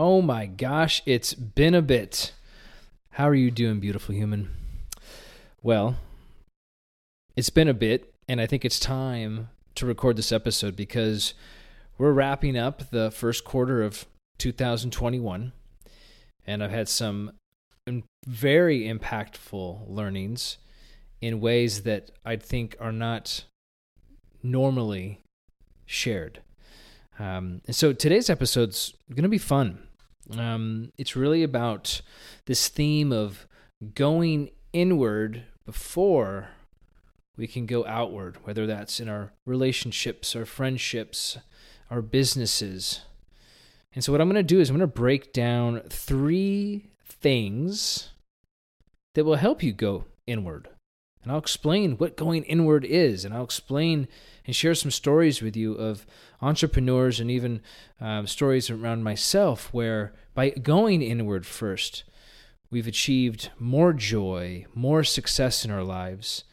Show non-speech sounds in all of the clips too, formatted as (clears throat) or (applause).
Oh my gosh, it's been a bit. How are you doing, beautiful human? Well, it's been a bit, and I think it's time to record this episode because we're wrapping up the first quarter of 2021, and I've had some very impactful learnings in ways that I think are not normally shared. Um, and so today's episode's going to be fun. Um, it's really about this theme of going inward before we can go outward, whether that's in our relationships, our friendships, our businesses. And so, what I'm going to do is I'm going to break down three things that will help you go inward. And I'll explain what going inward is, and I'll explain and share some stories with you of entrepreneurs and even um, stories around myself where by going inward first, we've achieved more joy, more success in our lives.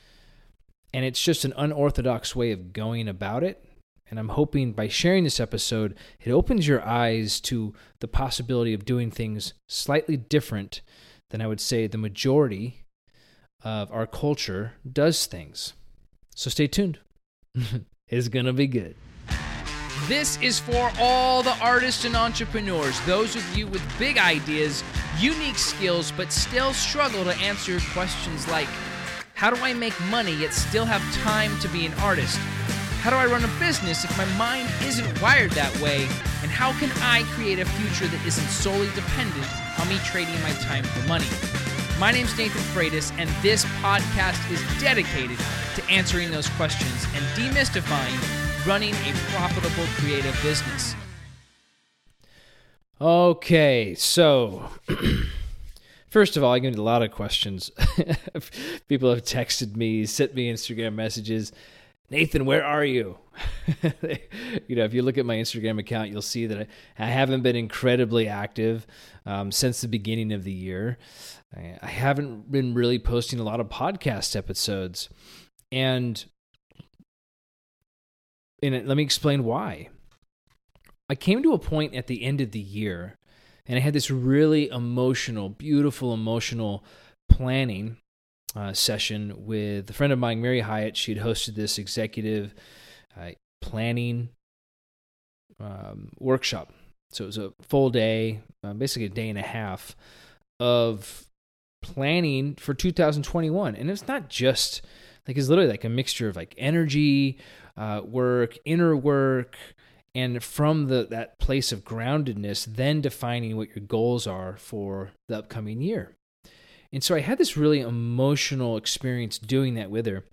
And it's just an unorthodox way of going about it. And I'm hoping by sharing this episode, it opens your eyes to the possibility of doing things slightly different than I would say the majority of our culture does things. So stay tuned. (laughs) it's going to be good. This is for all the artists and entrepreneurs, those of you with big ideas, unique skills, but still struggle to answer questions like How do I make money yet still have time to be an artist? How do I run a business if my mind isn't wired that way? And how can I create a future that isn't solely dependent on me trading my time for money? My name's Nathan Freitas, and this podcast is dedicated to answering those questions and demystifying running a profitable creative business. Okay, so (clears throat) first of all, I get a lot of questions. (laughs) People have texted me, sent me Instagram messages. Nathan, where are you? (laughs) you know, if you look at my Instagram account, you'll see that I, I haven't been incredibly active um, since the beginning of the year. I haven't been really posting a lot of podcast episodes. And, and let me explain why. I came to a point at the end of the year and I had this really emotional, beautiful, emotional planning uh, session with a friend of mine, Mary Hyatt. She had hosted this executive uh, planning um, workshop. So it was a full day, uh, basically a day and a half of planning for 2021 and it's not just like it's literally like a mixture of like energy uh, work inner work and from the that place of groundedness then defining what your goals are for the upcoming year and so i had this really emotional experience doing that with her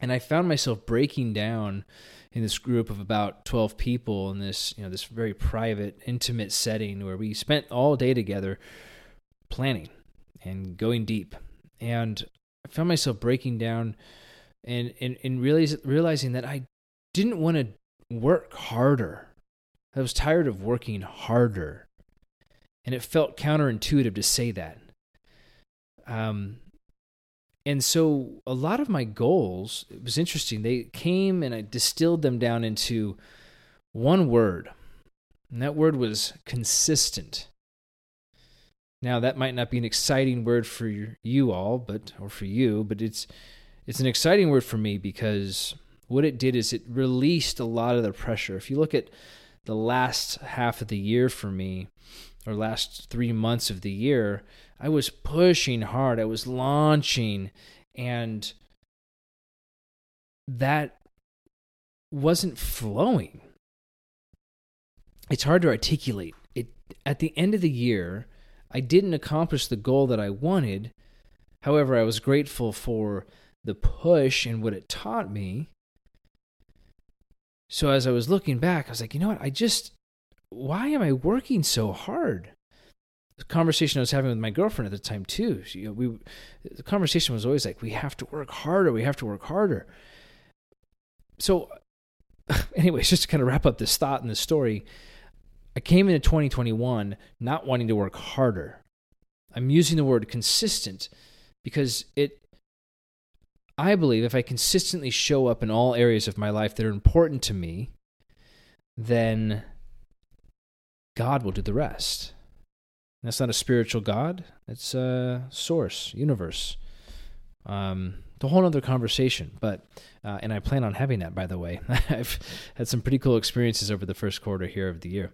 and i found myself breaking down in this group of about 12 people in this you know this very private intimate setting where we spent all day together planning and going deep. And I found myself breaking down and, and, and realize, realizing that I didn't want to work harder. I was tired of working harder. And it felt counterintuitive to say that. Um, and so a lot of my goals, it was interesting. They came and I distilled them down into one word. And that word was consistent. Now that might not be an exciting word for you all, but or for you, but it's it's an exciting word for me because what it did is it released a lot of the pressure. If you look at the last half of the year for me, or last three months of the year, I was pushing hard. I was launching, and that wasn't flowing. It's hard to articulate. It at the end of the year, I didn't accomplish the goal that I wanted. However, I was grateful for the push and what it taught me. So as I was looking back, I was like, you know what? I just, why am I working so hard? The conversation I was having with my girlfriend at the time too. She, you know, we, the conversation was always like, we have to work harder. We have to work harder. So, (laughs) anyways, just to kind of wrap up this thought and this story, I came into 2021 not wanting to work harder. I'm using the word consistent because it I believe if I consistently show up in all areas of my life that are important to me, then God will do the rest. That's not a spiritual God. It's a source, universe. Um, it's a whole other conversation. But uh, and I plan on having that. By the way, (laughs) I've had some pretty cool experiences over the first quarter here of the year.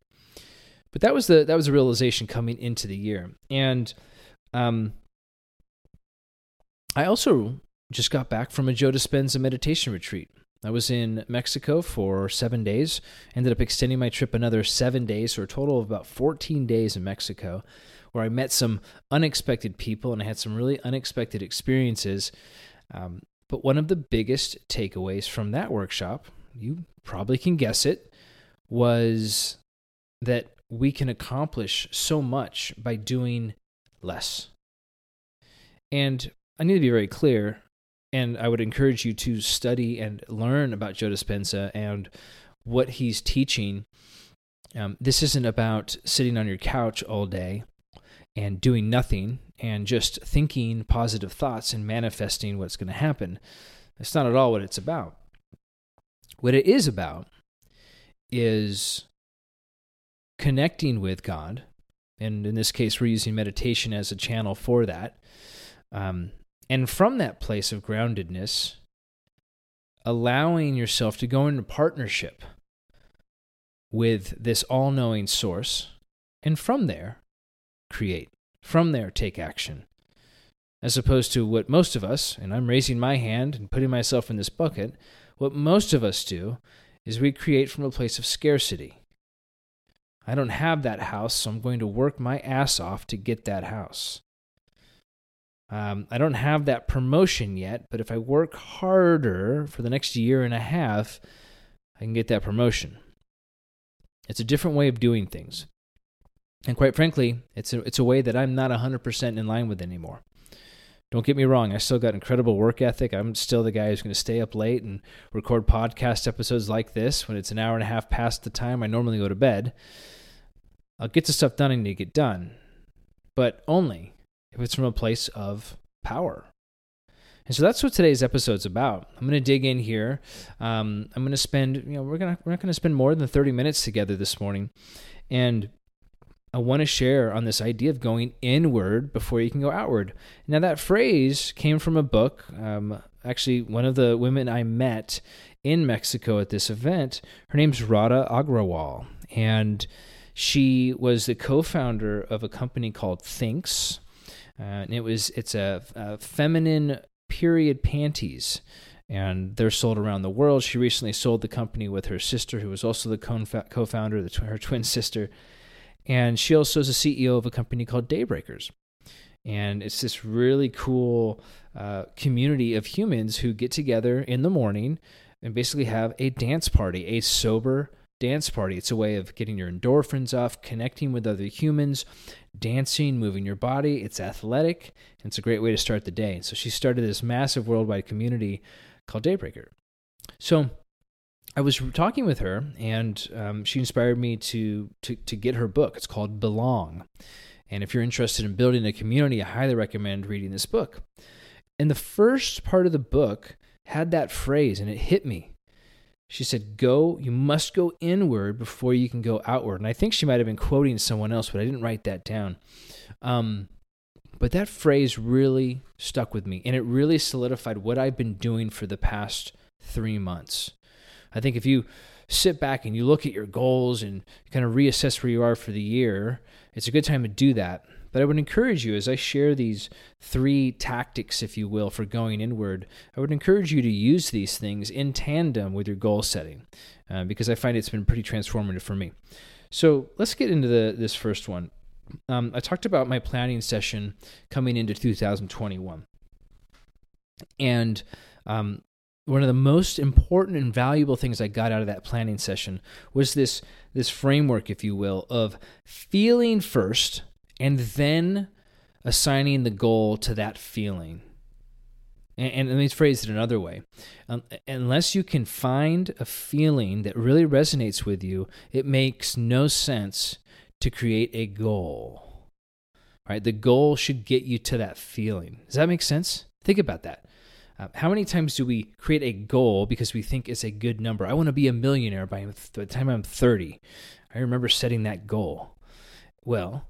But that was the that was a realization coming into the year, and um, I also just got back from a Joe Dispenza meditation retreat. I was in Mexico for seven days. Ended up extending my trip another seven days, so a total of about 14 days in Mexico, where I met some unexpected people and I had some really unexpected experiences. Um, but one of the biggest takeaways from that workshop, you probably can guess it, was that we can accomplish so much by doing less. And I need to be very clear and I would encourage you to study and learn about Joe Dispenza and what he's teaching. Um, this isn't about sitting on your couch all day and doing nothing and just thinking positive thoughts and manifesting what's going to happen. That's not at all what it's about. What it is about is connecting with God. And in this case, we're using meditation as a channel for that. Um, and from that place of groundedness, allowing yourself to go into partnership with this all knowing source, and from there, create. From there, take action. As opposed to what most of us, and I'm raising my hand and putting myself in this bucket, what most of us do is we create from a place of scarcity. I don't have that house, so I'm going to work my ass off to get that house. Um, I don't have that promotion yet, but if I work harder for the next year and a half, I can get that promotion. It's a different way of doing things. And quite frankly, it's a, it's a way that I'm not 100% in line with anymore. Don't get me wrong, I still got incredible work ethic. I'm still the guy who's going to stay up late and record podcast episodes like this when it's an hour and a half past the time I normally go to bed. I'll get the stuff done I need to get done, but only if it's from a place of power. And so that's what today's episode's about. I'm going to dig in here. Um, I'm going to spend, you know, we're going to we're not going to spend more than 30 minutes together this morning, and I want to share on this idea of going inward before you can go outward. Now that phrase came from a book. Um, actually, one of the women I met in Mexico at this event, her name's Radha Agrawal, and she was the co-founder of a company called Thinx uh, and it was it's a, a feminine period panties and they're sold around the world. She recently sold the company with her sister, who was also the co founder, her twin (laughs) sister. And she also is a CEO of a company called Daybreakers. And it's this really cool uh, community of humans who get together in the morning and basically have a dance party, a sober dance party. It's a way of getting your endorphins off, connecting with other humans, dancing, moving your body. It's athletic, and it's a great way to start the day. So she started this massive worldwide community called Daybreaker. So I was talking with her, and um, she inspired me to, to to get her book. It's called Belong, and if you're interested in building a community, I highly recommend reading this book. And the first part of the book had that phrase, and it hit me. She said, Go, you must go inward before you can go outward. And I think she might have been quoting someone else, but I didn't write that down. Um, but that phrase really stuck with me, and it really solidified what I've been doing for the past three months. I think if you sit back and you look at your goals and kind of reassess where you are for the year, it's a good time to do that. But I would encourage you, as I share these three tactics, if you will, for going inward, I would encourage you to use these things in tandem with your goal setting uh, because I find it's been pretty transformative for me. So let's get into the, this first one. Um, I talked about my planning session coming into 2021. And um, one of the most important and valuable things I got out of that planning session was this this framework, if you will, of feeling first and then assigning the goal to that feeling. And, and let me phrase it another way. Um, unless you can find a feeling that really resonates with you, it makes no sense to create a goal. Right? The goal should get you to that feeling. Does that make sense? Think about that. Uh, how many times do we create a goal because we think it's a good number? I want to be a millionaire by the time I'm 30. I remember setting that goal. Well,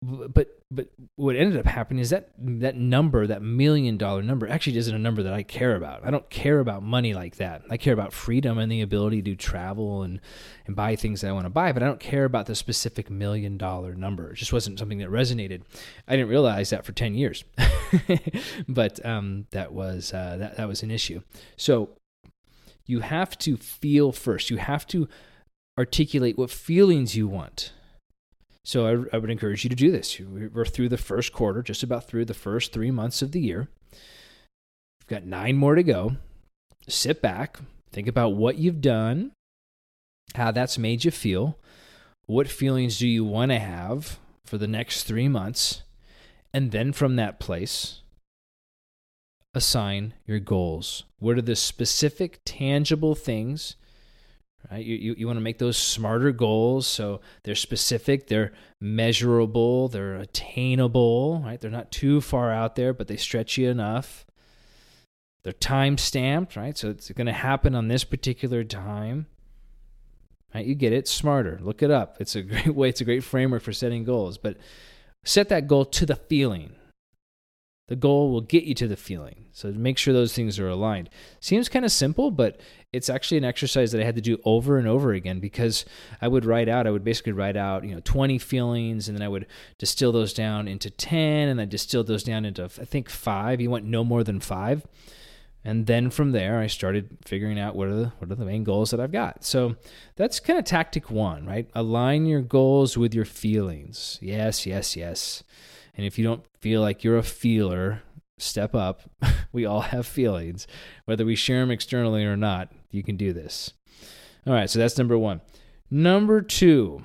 but but what ended up happening is that that number, that million dollar number, actually isn't a number that I care about. I don't care about money like that. I care about freedom and the ability to travel and and buy things that I want to buy, but I don't care about the specific million dollar number. It just wasn't something that resonated. I didn't realize that for ten years, (laughs) but um, that was uh, that that was an issue. So you have to feel first. You have to articulate what feelings you want so I, I would encourage you to do this. We're through the first quarter, just about through the first three months of the year. We've got nine more to go. Sit back, think about what you've done, how that's made you feel, what feelings do you want to have for the next three months, and then from that place, assign your goals. What are the specific, tangible things right? You, you, you want to make those smarter goals so they're specific they're measurable they're attainable right? They're not too far out there but they stretch you enough. They're time stamped right? So it's going to happen on this particular time. Right? You get it. Smarter. Look it up. It's a (laughs) great way it's a great framework for setting goals but set that goal to the feeling the goal will get you to the feeling. So make sure those things are aligned. Seems kind of simple, but it's actually an exercise that I had to do over and over again because I would write out, I would basically write out, you know, 20 feelings and then I would distill those down into 10 and I distilled those down into, I think, five. You want no more than five. And then from there, I started figuring out what are the what are the main goals that I've got. So that's kind of tactic one, right? Align your goals with your feelings. Yes, yes, yes. And if you don't feel like you're a feeler, step up. (laughs) we all have feelings, whether we share them externally or not. You can do this. All right, so that's number one. Number two.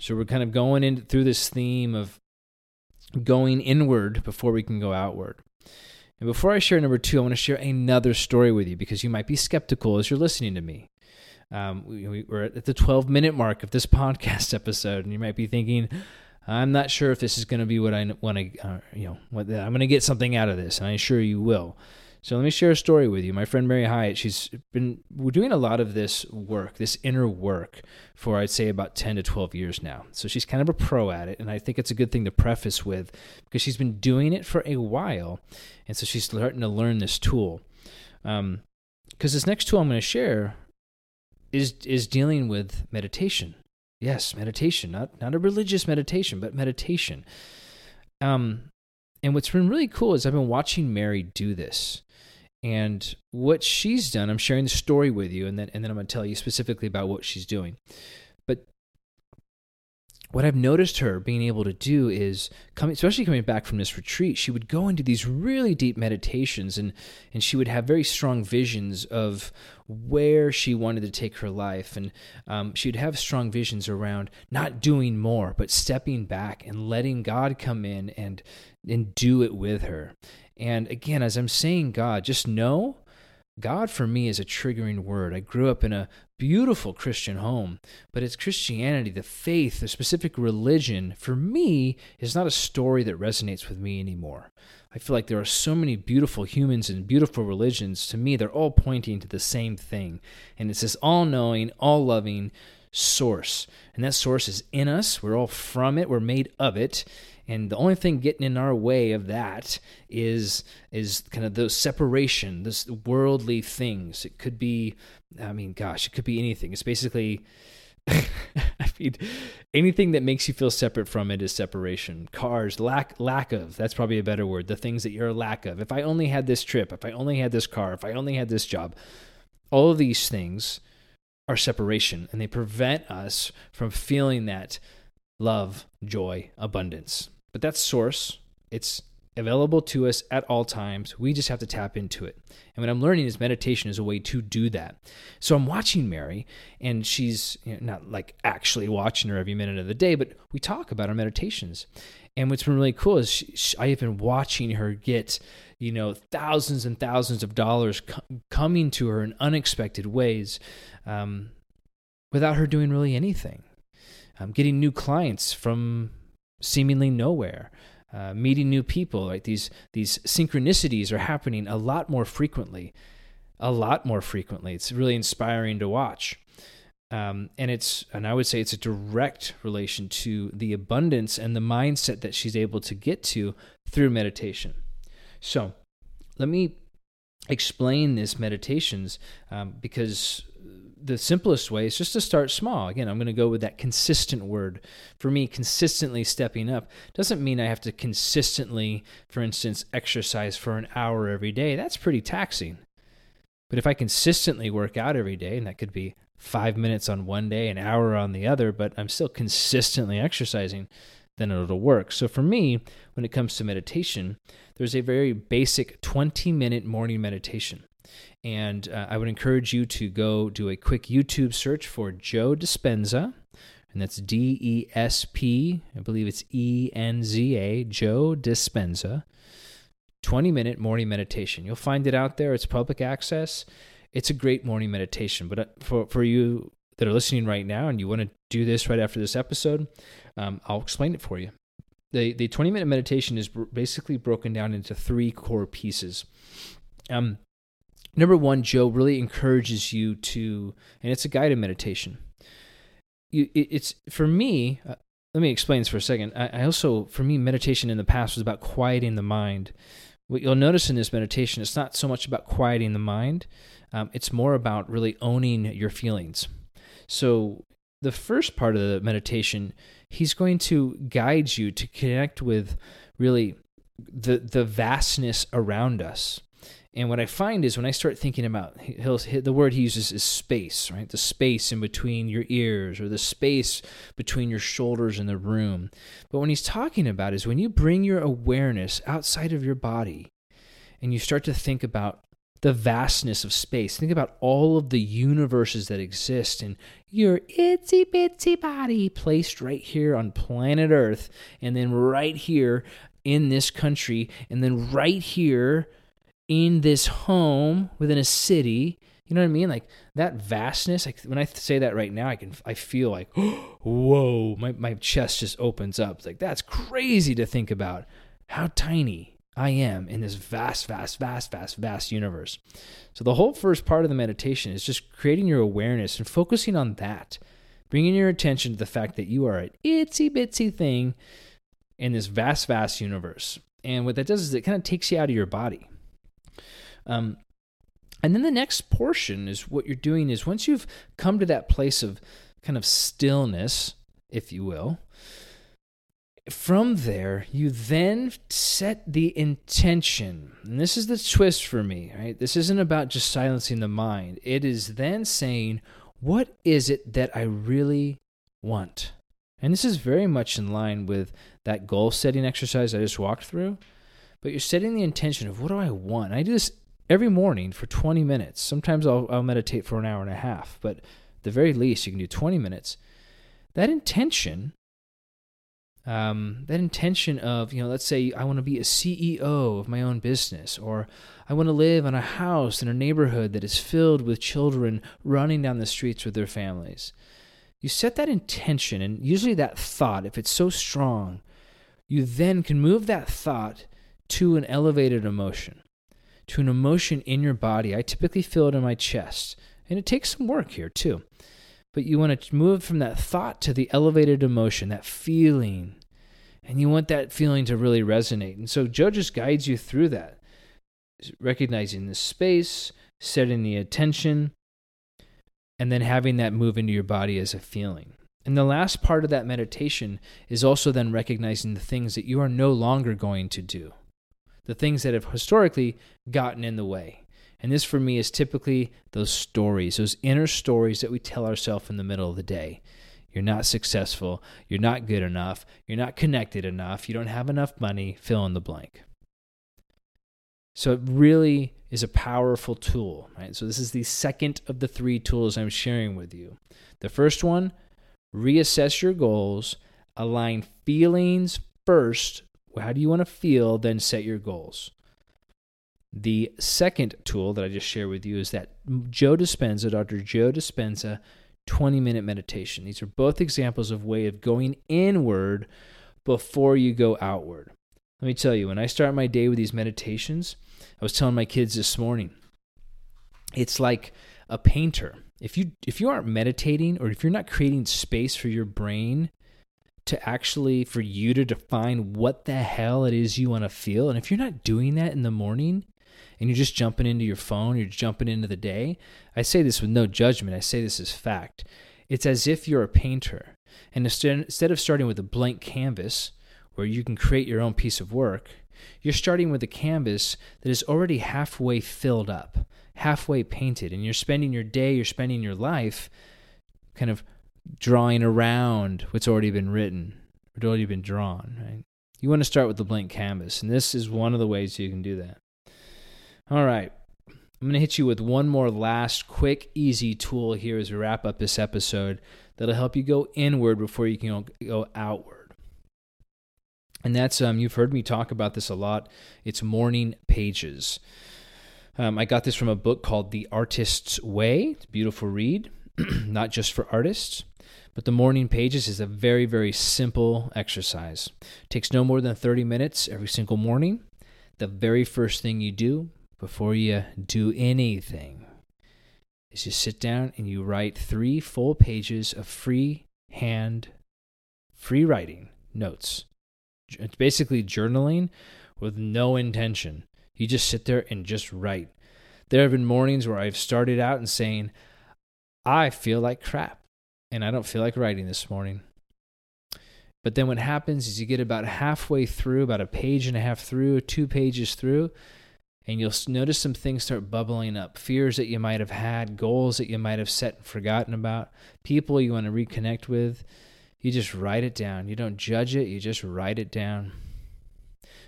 So we're kind of going in through this theme of going inward before we can go outward. And before I share number two, I want to share another story with you because you might be skeptical as you're listening to me. Um, we, are at the 12 minute mark of this (laughs) podcast episode, and you might be thinking, I'm not sure if this is going to be what I want to, uh, you know, what I'm going to get something out of this, and I'm sure you will. So let me share a story with you. My friend Mary Hyatt, she's been doing a lot of this work, this inner work, for I'd say about 10 to 12 years now. So she's kind of a pro at it, and I think it's a good thing to preface with because she's been doing it for a while, and so she's starting to learn this tool. Um, because this next tool I'm going to share is is dealing with meditation. Yes, meditation, not not a religious meditation, but meditation. Um, and what's been really cool is I've been watching Mary do this. And what she's done, I'm sharing the story with you, and then and then I'm going to tell you specifically about what she's doing what I've noticed her being able to do is coming, especially coming back from this retreat, she would go into these really deep meditations and, and she would have very strong visions of where she wanted to take her life. And um, she'd have strong visions around not doing more, but stepping back and letting God come in and, and do it with her. And again, as I'm saying God, just know God for me is a triggering word. I grew up in a beautiful Christian home, but it's Christianity, the faith, the specific religion, for me, is not a story that resonates with me anymore. I feel like there are so many beautiful humans and beautiful religions. To me, they're all pointing to the same thing. And it's this all knowing, all loving source. And that source is in us. We're all from it, we're made of it. And the only thing getting in our way of that is is kind of the separation, this worldly things. It could be, I mean, gosh, it could be anything. It's basically (laughs) I mean, anything that makes you feel separate from it is separation. Cars, lack lack of. That's probably a better word. The things that you're a lack of. If I only had this trip, if I only had this car, if I only had this job, all of these things are separation, and they prevent us from feeling that love, joy, abundance. But that's source. It's available to us at all times. We just have to tap into it. And what I'm learning is meditation is a way to do that. So I'm watching Mary, and she's you know, not like actually watching her every minute of the day, but we talk about our meditations. And what's been really cool is she, she, I have been watching her get, you know, thousands and thousands of dollars co- coming to her in unexpected ways um, without her doing really anything. Um, getting new clients from seemingly nowhere. Uh, meeting new people, like these these synchronicities are happening a lot more frequently, a lot more frequently. It's really inspiring to watch. Um, and it's and I would say it's a direct relation to the abundance and the mindset that she's able to get to through meditation. So, let me explain this meditations um, because the simplest way is just to start small. Again, I'm going to go with that consistent word. For me, consistently stepping up doesn't mean I have to consistently, for instance, exercise for an hour every day. That's pretty taxing. But if I consistently work out every day, and that could be five minutes on one day, an hour on the other, but I'm still consistently exercising, then it'll work. So for me, when it comes to meditation, there's a very basic 20 minute morning meditation. And uh, I would encourage you to go do a quick YouTube search for Joe Dispenza. And that's D E S P, I believe it's E N Z A, Joe Dispenza. 20 minute morning meditation. You'll find it out there. It's public access. It's a great morning meditation. But uh, for, for you that are listening right now and you want to do this right after this episode, um, I'll explain it for you. The, the 20 minute meditation is basically broken down into three core pieces. Um, number one, Joe really encourages you to, and it's a guided meditation. You, it, it's for me. Uh, let me explain this for a second. I, I also, for me, meditation in the past was about quieting the mind. What you'll notice in this meditation, it's not so much about quieting the mind. Um, it's more about really owning your feelings. So the first part of the meditation, he's going to guide you to connect with really the the vastness around us. And what I find is when I start thinking about he'll, the word he uses is space, right? The space in between your ears or the space between your shoulders in the room. But when he's talking about is when you bring your awareness outside of your body and you start to think about the vastness of space. Think about all of the universes that exist in your itsy bitsy body placed right here on planet Earth, and then right here in this country, and then right here in this home within a city. You know what I mean? Like that vastness. Like when I say that right now, I can I feel like, (gasps) whoa, my my chest just opens up. It's like that's crazy to think about. How tiny I am in this vast, vast, vast, vast, vast universe. So the whole first part of the meditation is just creating your awareness and focusing on that, bringing your attention to the fact that you are an itsy bitsy thing in this vast, vast universe. And what that does is it kind of takes you out of your body. Um, and then the next portion is what you're doing is once you've come to that place of kind of stillness, if you will, from there, you then set the intention. And this is the twist for me, right? This isn't about just silencing the mind. It is then saying, what is it that I really want? And this is very much in line with that goal setting exercise I just walked through. But you're setting the intention of what do I want? I do this every morning for 20 minutes. Sometimes I'll, I'll meditate for an hour and a half, but the very least, you can do 20 minutes. That intention, um, that intention of, you know, let's say I want to be a CEO of my own business, or I want to live in a house in a neighborhood that is filled with children running down the streets with their families. You set that intention, and usually that thought, if it's so strong, you then can move that thought to an elevated emotion to an emotion in your body. I typically feel it in my chest, and it takes some work here too. But you want to move from that thought to the elevated emotion, that feeling, and you want that feeling to really resonate. And so Joe just guides you through that, recognizing the space, setting the attention, and then having that move into your body as a feeling. And the last part of that meditation is also then recognizing the things that you are no longer going to do the things that have historically gotten in the way. And this for me is typically those stories, those inner stories that we tell ourselves in the middle of the day. You're not successful. You're not good enough. You're not connected enough. You don't have enough money. Fill in the blank. So it really is a powerful tool, right? So this is the second of the three tools I'm sharing with you. The first one, reassess your goals, align feelings first how do you want to feel? Then set your goals. The second tool that I just shared with you is that Joe Dispenza, Dr. Joe Dispenza, 20 minute meditation. These are both examples of way of going inward before you go outward. Let me tell you, when I start my day with these meditations, I was telling my kids this morning, it's like a painter. if you if you aren't meditating or if you're not creating space for your brain to actually for you to define what the hell it is you want to feel. And if you're not doing that in the morning and you're just jumping into your phone you're jumping into the day i say this with no judgment i say this as fact. It's as if you're a painter. And instead, of starting with a blank canvas where you can create your own piece of work you're starting with a canvas that is already halfway filled up halfway painted. And you're spending your day, you're spending your life kind of drawing around what's already been written, what's already been drawn, right? You want to start with the blank canvas, and this is one of the ways you can do that. All right. I'm going to hit you with one more last quick, easy tool here as we wrap up this episode that'll help you go inward before you can go outward. And that's, um, you've heard me talk about this a lot. It's morning pages. Um, I got this from a book called The Artist's Way. It's a beautiful read, (clears throat) not just for artists. But the morning pages is a very, very simple exercise. It takes no more than 30 minutes every single morning. The very first thing you do before you do anything is you sit down and you write three full pages of free hand, free writing notes. It's basically journaling with no intention. You just sit there and just write. There have been mornings where I've started out and saying, I feel like crap and I don't feel like writing this morning. But then what happens is you get about halfway through, about a page and a half through, two pages through, and you'll notice some things start bubbling up fears that you might have had, goals that you might have set and forgotten about, people you want to reconnect with. You just write it down. You don't judge it, you just write it down.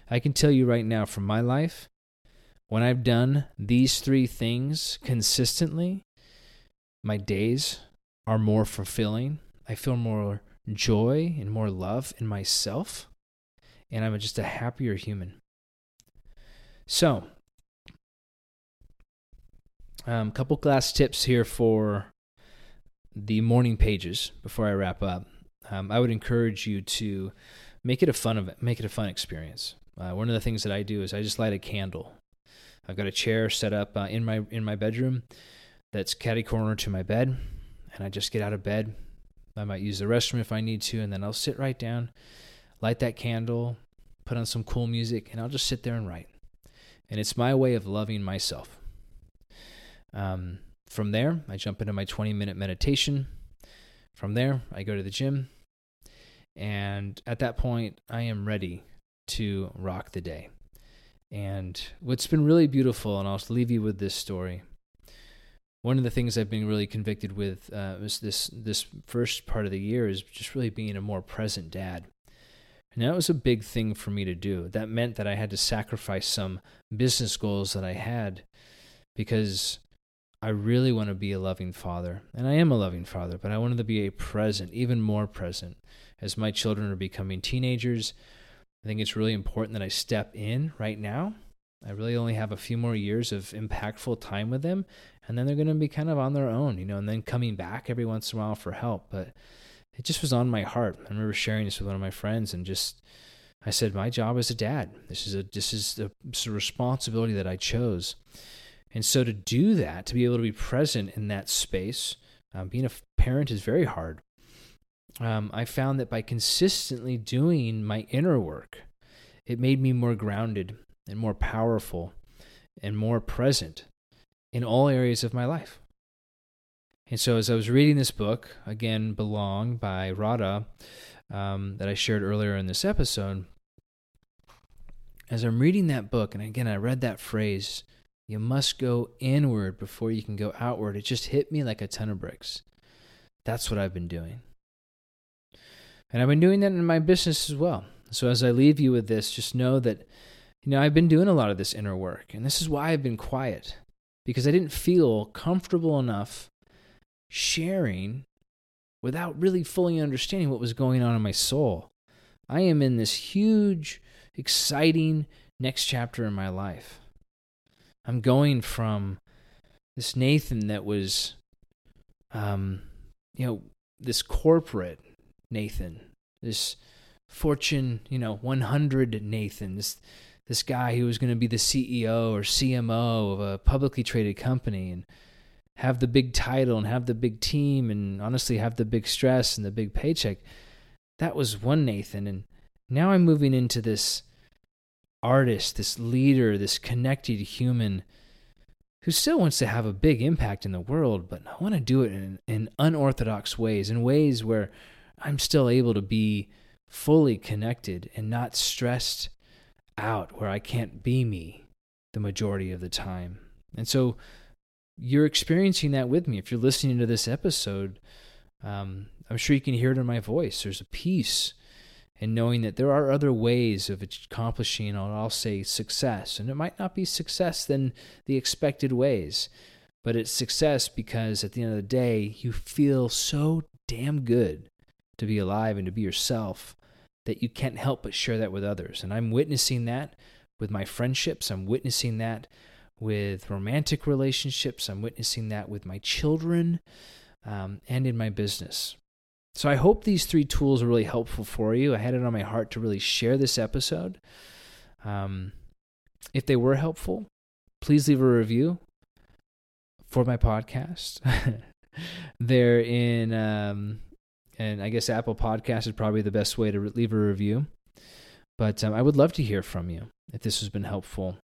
I can tell you right now from my life, when I've done these three things consistently, my days are more fulfilling. I feel more joy and more love in myself, and I'm just a happier human. So, a um, couple class tips here for the morning pages before I wrap up. Um, I would encourage you to make it a fun of make it a fun experience. Uh, one of the things that I do is I just light a candle I've got a chair set up uh, in my in my bedroom that's catty corner to my bed, and I just get out of bed. I might use the restroom if I need to, and then I'll sit right down, light that candle, put on some cool music, and I'll just sit there and write. And it's my way of loving myself. Um, from there, I jump into my 20 minute meditation. From there, I go to the gym. And at that point, I am ready to rock the day. And what's been really beautiful, and I'll leave you with this story. One of the things I've been really convicted with uh, was this this first part of the year is just really being a more present dad. And that was a big thing for me to do. That meant that I had to sacrifice some business goals that I had because I really want to be a loving father. And I am a loving father, but I wanted to be a present, even more present, as my children are becoming teenagers I think it's really important that I step in right now. I really only have a few more years of impactful time with them, and then they're going to be kind of on their own, you know, and then coming back every once in a while for help. But it just was on my heart. I remember sharing this with one of my friends, and just I said, "My job as a dad. This is a this is a, a responsibility that I chose." And so to do that, to be able to be present in that space, um, being a parent is very hard um, I found that by consistently doing my inner work, it made me more grounded and more powerful and more present in all areas of my life. And so, as I was reading this book, again, Belong by Radha, um, that I shared earlier in this episode, as I'm reading that book, and again, I read that phrase, you must go inward before you can go outward, it just hit me like a ton of bricks. That's what I've been doing. And I've been doing that in my business as well. So as I leave you with this, just know that, you know, I've been doing a lot of this inner work. And this is why I've been quiet, because I didn't feel comfortable enough sharing without really fully understanding what was going on in my soul. I am in this huge, exciting next chapter in my life. I'm going from this Nathan that was, um, you know, this corporate Nathan, this Fortune, you know, 100 Nathan, this this guy who was going to be the CEO or CMO of a publicly traded company and have the big title and have the big team and honestly have the big stress and the big paycheck. That was one Nathan. And now I'm moving into this artist, this leader, this connected human who still wants to have a big impact in the world, but I want to do it in, in unorthodox ways, in ways where I'm still able to be fully connected and not stressed out, where I can't be me the majority of the time. And so you're experiencing that with me. If you're listening to this episode, um, I'm sure you can hear it in my voice. There's a peace in knowing that there are other ways of accomplishing, I'll say, success. And it might not be success than the expected ways, but it's success because at the end of the day, you feel so damn good to be alive and to be yourself that you can't help but share that with others. And I'm witnessing that with my friendships. I'm witnessing that with romantic relationships. I'm witnessing that with my children um, and in my business. So I hope these three tools are really helpful for you. I had it on my heart to really share this episode. Um, if they were helpful, please leave a review for my podcast. (laughs) They're in, um, and I guess Apple Podcast is probably the best way to leave a review. But um, I would love to hear from you if this has been helpful.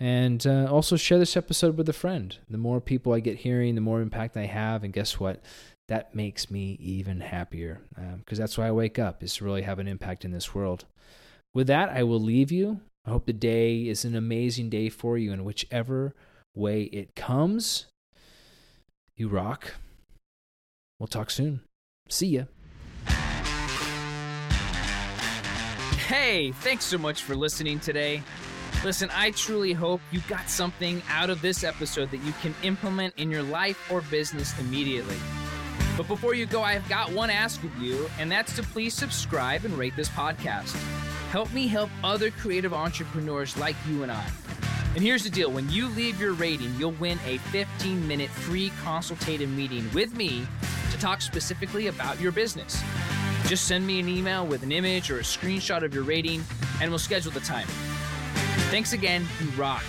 And uh, also share this episode with a friend. The more people I get hearing, the more impact I have. And guess what? That makes me even happier because um, that's why I wake up, is to really have an impact in this world. With that, I will leave you. I hope the day is an amazing day for you in whichever way it comes. You rock. We'll talk soon. See ya. Hey, thanks so much for listening today. Listen, I truly hope you got something out of this episode that you can implement in your life or business immediately. But before you go, I've got one ask of you, and that's to please subscribe and rate this podcast. Help me help other creative entrepreneurs like you and I. And here's the deal when you leave your rating, you'll win a 15 minute free consultative meeting with me to talk specifically about your business. Just send me an email with an image or a screenshot of your rating, and we'll schedule the time. Thanks again. You rock.